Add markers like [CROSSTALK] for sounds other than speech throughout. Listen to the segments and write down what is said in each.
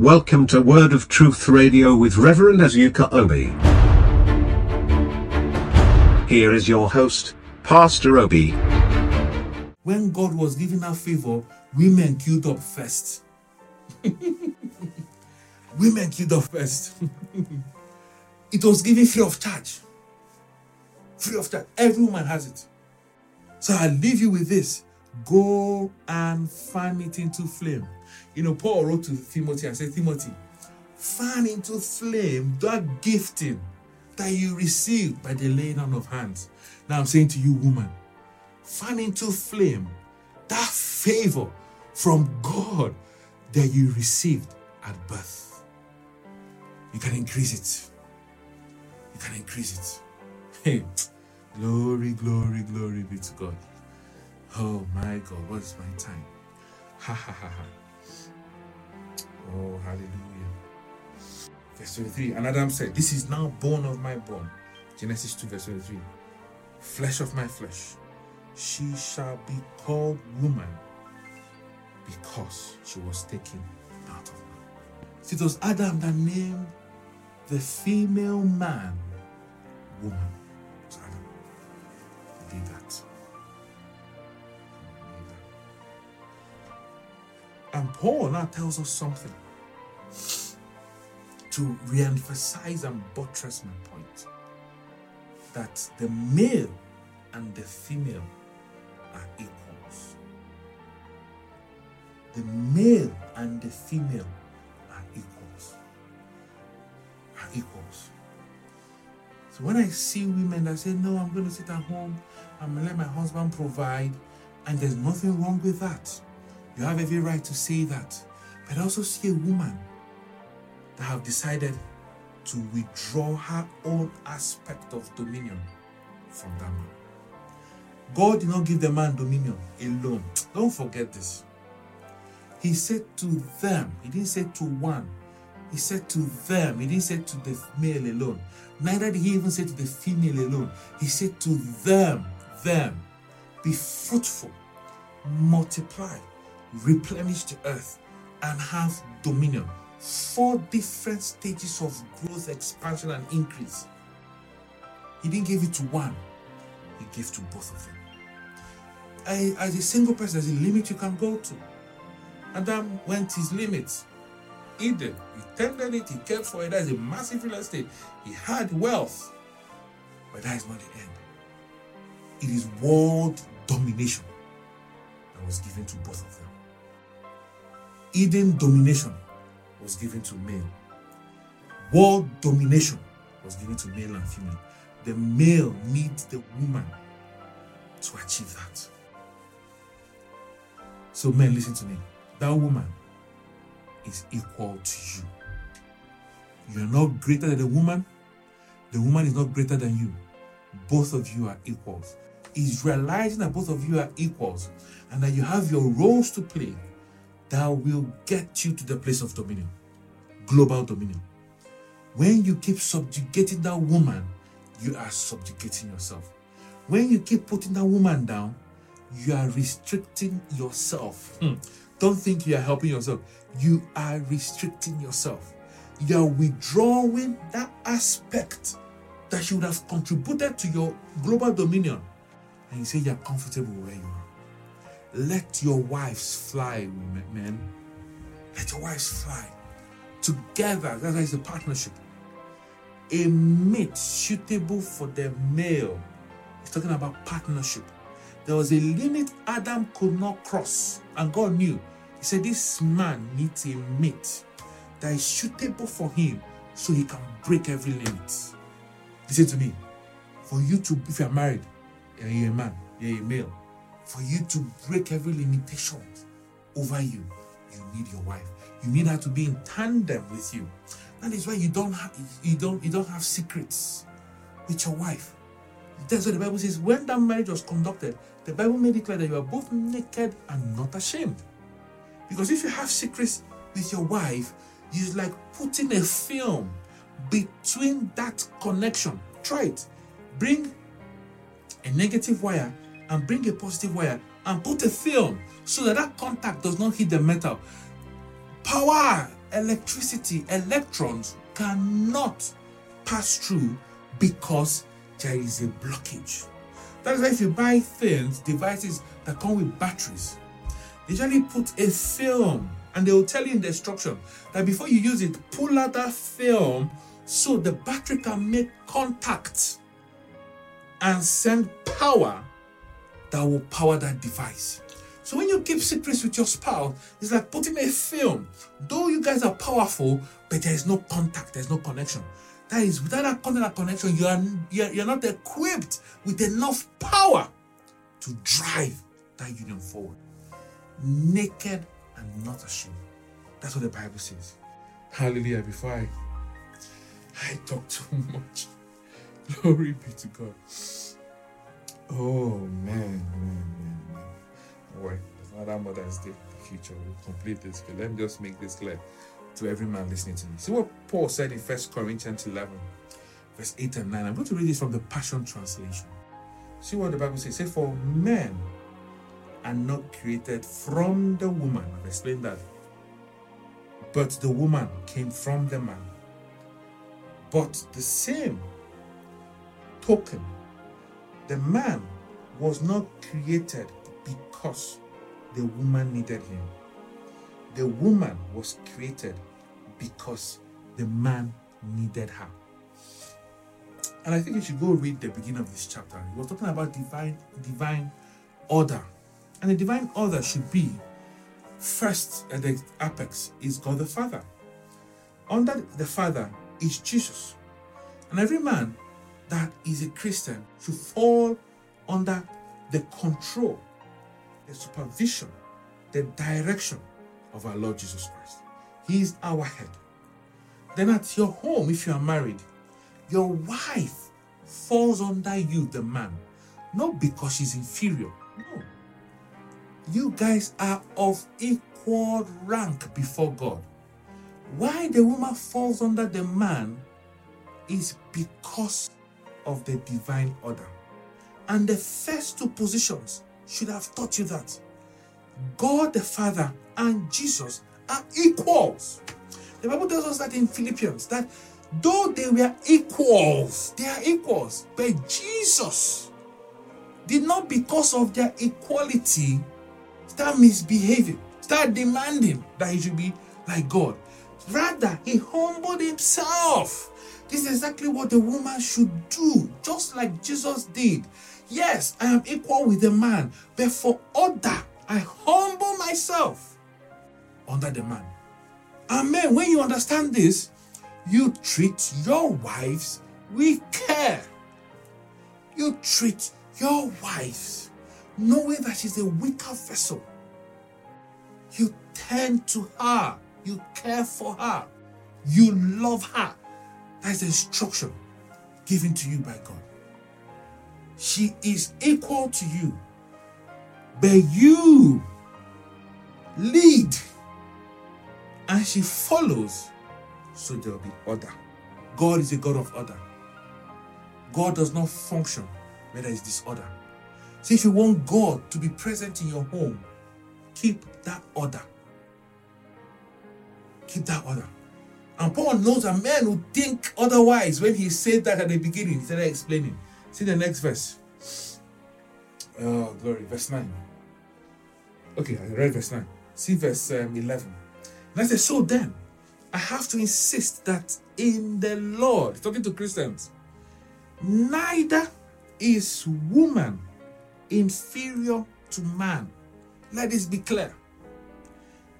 Welcome to Word of Truth Radio with Reverend Azuka Obi. Here is your host, Pastor Obi. When God was giving out favor, women queued up first. [LAUGHS] women queued up first. [LAUGHS] it was given free of charge. Free of charge. Every woman has it. So I leave you with this. Go and fan it into flame. You know, Paul wrote to Timothy and said, Timothy, fan into flame that gifting that you received by the laying on of hands. Now I'm saying to you, woman, fan into flame that favor from God that you received at birth. You can increase it. You can increase it. Hey, glory, glory, glory be to God. Oh my God, what is my time? Ha ha ha ha. Oh, hallelujah. Verse 23. And Adam said, This is now bone of my bone. Genesis 2, verse 23. Flesh of my flesh. She shall be called woman because she was taken out of man. So it was Adam that named the female man woman. It was Adam. He did that. And Paul now tells us something to re-emphasize and buttress my point that the male and the female are equals. The male and the female are equals. Are equals. So when I see women that say, No, I'm going to sit at home, I'm going to let my husband provide, and there's nothing wrong with that. You have every right to say that. But I also see a woman that have decided to withdraw her own aspect of dominion from that man. God did not give the man dominion alone. Don't forget this. He said to them, He didn't say to one, He said to them, He didn't say to the male alone. Neither did He even say to the female alone. He said to them, them, be fruitful, multiply, replenish the earth, and have dominion. Four different stages of growth, expansion, and increase. He didn't give it to one, He gave to both of them. I, as a single person, there's a limit you can go to. Adam went his limits. Eden, he tended it, he cared for it. That is a massive real estate. He had wealth. But that is not the end. It is world domination that was given to both of them. Eden domination was given to male. World domination was given to male and female. The male needs the woman to achieve that. So, men, listen to me. That woman is equal to you. You are not greater than the woman. The woman is not greater than you. Both of you are equals. Is realizing that both of you are equals and that you have your roles to play that will get you to the place of dominion, global dominion. When you keep subjugating that woman, you are subjugating yourself. When you keep putting that woman down, you are restricting yourself. Hmm. Don't think you are helping yourself. You are restricting yourself. You are withdrawing that aspect that should have contributed to your global dominion. And you say you're comfortable where you are. Let your wives fly, men. Let your wives fly. Together, that is a partnership. A mate suitable for the male. He's talking about partnership. There was a limit Adam could not cross, and God knew. He said, This man needs a mate that is suitable for him so he can break every limit. Listen to me. For you to, if you are married, you're a man, you're a male, for you to break every limitation over you, you need your wife. You need her to be in tandem with you. That is why you don't have you don't you don't have secrets with your wife. That's what the Bible says. When that marriage was conducted, the Bible made it clear that you are both naked and not ashamed. Because if you have secrets with your wife, it's like putting a film between that connection. Try it. Bring a negative wire and bring a positive wire and put a film so that that contact does not hit the metal. Power electricity, electrons cannot pass through because there is a blockage. That's why if you buy things, devices that come with batteries, they usually put a film and they will tell you in the instruction that before you use it, pull out that film so the battery can make contact and send power that will power that device. So when you keep secrets with your spouse, it's like putting a film. Though you guys are powerful, but there is no contact, there's no connection. That is, without that contact and connection, you are you're, you're not equipped with enough power to drive that union forward. Naked and not ashamed. That's what the Bible says. Hallelujah. Before I I talk too much. [LAUGHS] Glory be to God. Oh man, man, man, man. Boy, it's not that Mother's Day. The future will complete this. But let me just make this clear to every man listening to me. See what Paul said in First Corinthians 11, verse 8 and 9. I'm going to read this from the Passion Translation. See what the Bible says. Say, For men are not created from the woman. I've explained that. But the woman came from the man. But the same token, the man was not created because the woman needed him. The woman was created because the man needed her. And I think you should go read the beginning of this chapter. He was talking about divine divine order. And the divine order should be first at the apex is God the Father. Under the Father is Jesus. And every man that is a Christian should fall under the control, the supervision, the direction of our Lord Jesus Christ. He is our head. Then at your home, if you are married, your wife falls under you, the man, not because she's inferior. No. You guys are of equal rank before God. Why the woman falls under the man is because of the divine order. And the first two positions should have taught you that God the Father and Jesus are equals. The Bible tells us that in Philippians that though they were equals, they are equals, but Jesus did not, because of their equality, start misbehaving, start demanding that he should be like God. Rather, he humbled himself. This is exactly what the woman should do, just like Jesus did. Yes, I am equal with the man, but for order, I humble myself under the man. Amen. When you understand this, you treat your wives with care. You treat your wives knowing that she's a weaker vessel. You tend to her, you care for her, you love her. That's the instruction given to you by God. She is equal to you, but you lead and she follows, so there will be order. God is a God of order. God does not function where there is disorder. So if you want God to be present in your home, keep that order. Keep that order. And Paul knows a man who think otherwise when he said that at the beginning. He started explaining. See the next verse. Oh, glory. Verse 9. Okay, I read verse 9. See verse um, 11. And I said, So then, I have to insist that in the Lord, talking to Christians, neither is woman inferior to man. Let this be clear.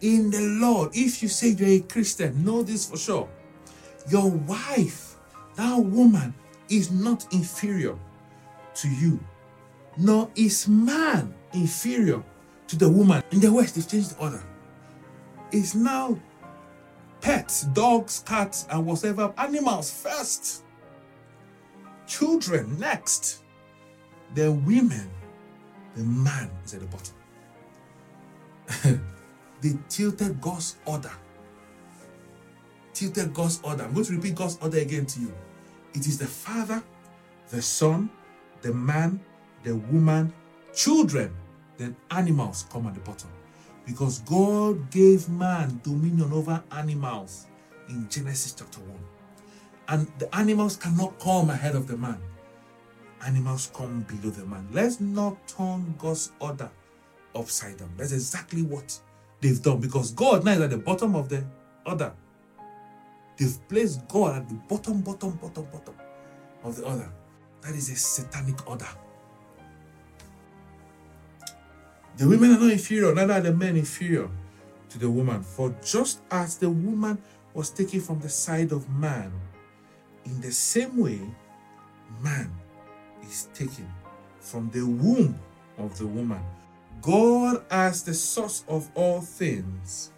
In the Lord, if you say you're a Christian, know this for sure. Your wife, that woman, is not inferior to you, nor is man inferior to the woman. In the West, they've changed the order. It's now pets, dogs, cats, and whatever animals first, children next, then women, the man is at the bottom. [LAUGHS] they tilted God's order. Tilted God's order. I'm going to repeat God's order again to you. It is the Father, the Son, the man, the woman, children, then animals come at the bottom. Because God gave man dominion over animals in Genesis chapter 1. And the animals cannot come ahead of the man. Animals come below the man. Let's not turn God's order upside down. That's exactly what they've done because God now is at the bottom of the order. They've placed God at the bottom, bottom, bottom, bottom of the order. That is a satanic order. The women are not inferior, neither are the men inferior to the woman. For just as the woman was taken from the side of man, in the same way, man is taken from the womb of the woman. God, as the source of all things,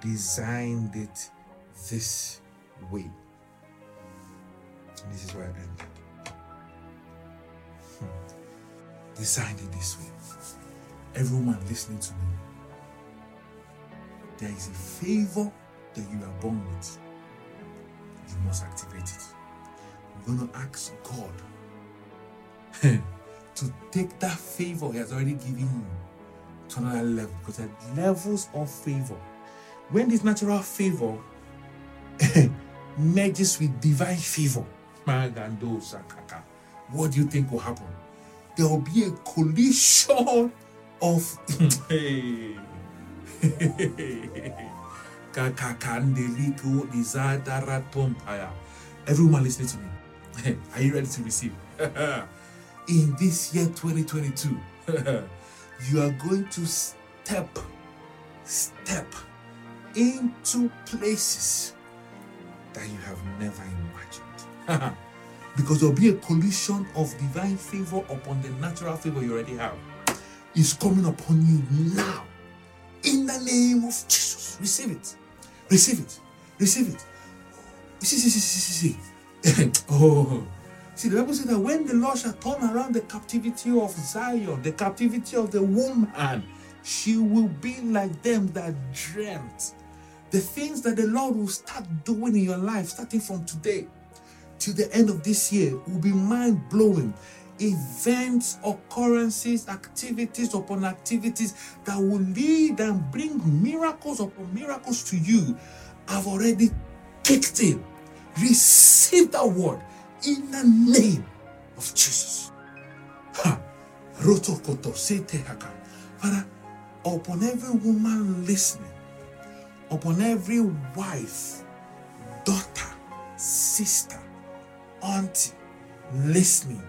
designed it this way. This is where I end. Hmm. Designed it this way. Everyone listening to me, there is a favor that you are born with. You must activate it. I'm going to ask God [LAUGHS] to take that favor He has already given you to another level because there are levels of favor. When this natural favor [LAUGHS] merges with divine favor, what do you think will happen? There will be a collision of [LAUGHS] [LAUGHS] Everyone listening to me, are you ready to receive? In this year 2022, you are going to step, step into places that you have never imagined. [LAUGHS] because there'll be a collision of divine favor upon the natural favor you already have. Is coming upon you now. In the name of Jesus. Receive it. Receive it. Receive it. See, see, see, see, see. [LAUGHS] oh. See, the Bible says that when the Lord shall turn around the captivity of Zion, the captivity of the woman, she will be like them that dreamt. The things that the Lord will start doing in your life, starting from today to the end of this year, will be mind blowing. Events, occurrences, activities upon activities that will lead and bring miracles upon miracles to you I've already kicked in. Receive that word in the name of Jesus. Father, upon every woman listening, upon every wife, daughter, sister, auntie listening,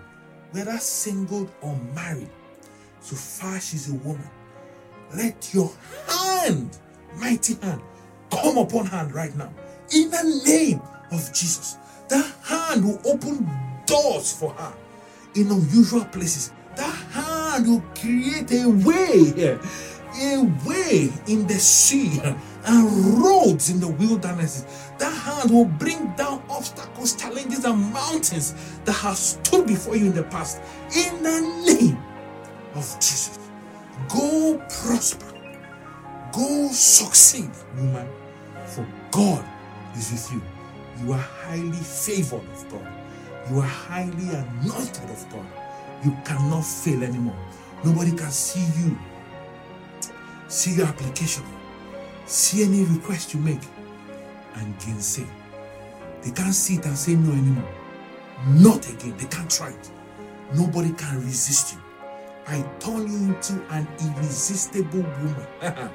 whether single or married, so far she's a woman, let your hand, mighty hand, come upon her right now. In the name of Jesus. That hand will open doors for her in unusual places. That hand will create a way, a way in the sea and roads in the wilderness. That hand will bring down obstacles, challenges, and mountains that have stood before you in the past. In the name of Jesus, go prosper, go succeed, woman, for God is with you. You are highly favored of God. You are highly anointed of God. You cannot fail anymore. Nobody can see you, see your application, see any request you make, and gainsay. They can't see it and say no anymore. Not again. They can't try it. Nobody can resist you. I turn you into an irresistible woman. [LAUGHS]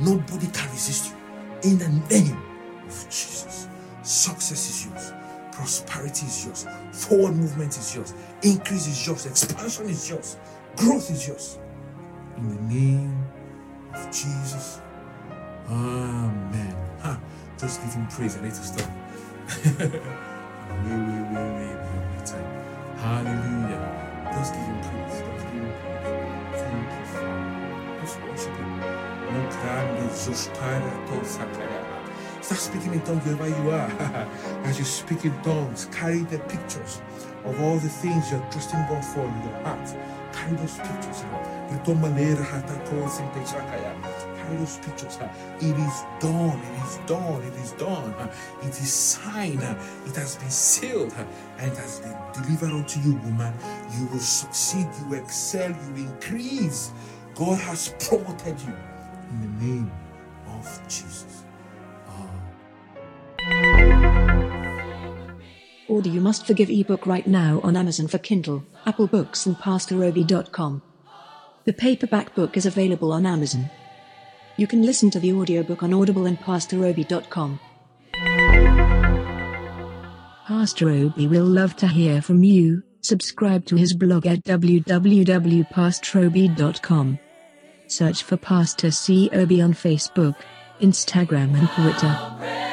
Nobody can resist you. In the name of Jesus. Success is yours. Prosperity is yours. Forward movement is yours. Increase is yours. Expansion is yours. Growth is yours. In the name of Jesus. Amen. Ha. Just give him praise. I need to stop. way, way, way, way, way, time. Hallelujah. Just give him praise. Just give him praise. Thank you, Father. Just worship him. No grande zostare to sakaya. Start speaking in tongues wherever you are. [LAUGHS] As you speak in tongues, carry the pictures of all the things you're trusting God for in your heart. Carry those pictures. Carry those pictures. It is done. It is done. It is done. It is signed. It has been sealed. And it has been delivered unto you, woman. You will succeed. You excel. You increase. God has promoted you in the name of Jesus. Order You Must Forgive ebook right now on Amazon for Kindle, Apple Books, and PastorObi.com. The paperback book is available on Amazon. You can listen to the audiobook on Audible and PastorObi.com. Pastor Obi will love to hear from you. Subscribe to his blog at www.pastorobi.com. Search for Pastor C. Obi on Facebook, Instagram, and Twitter.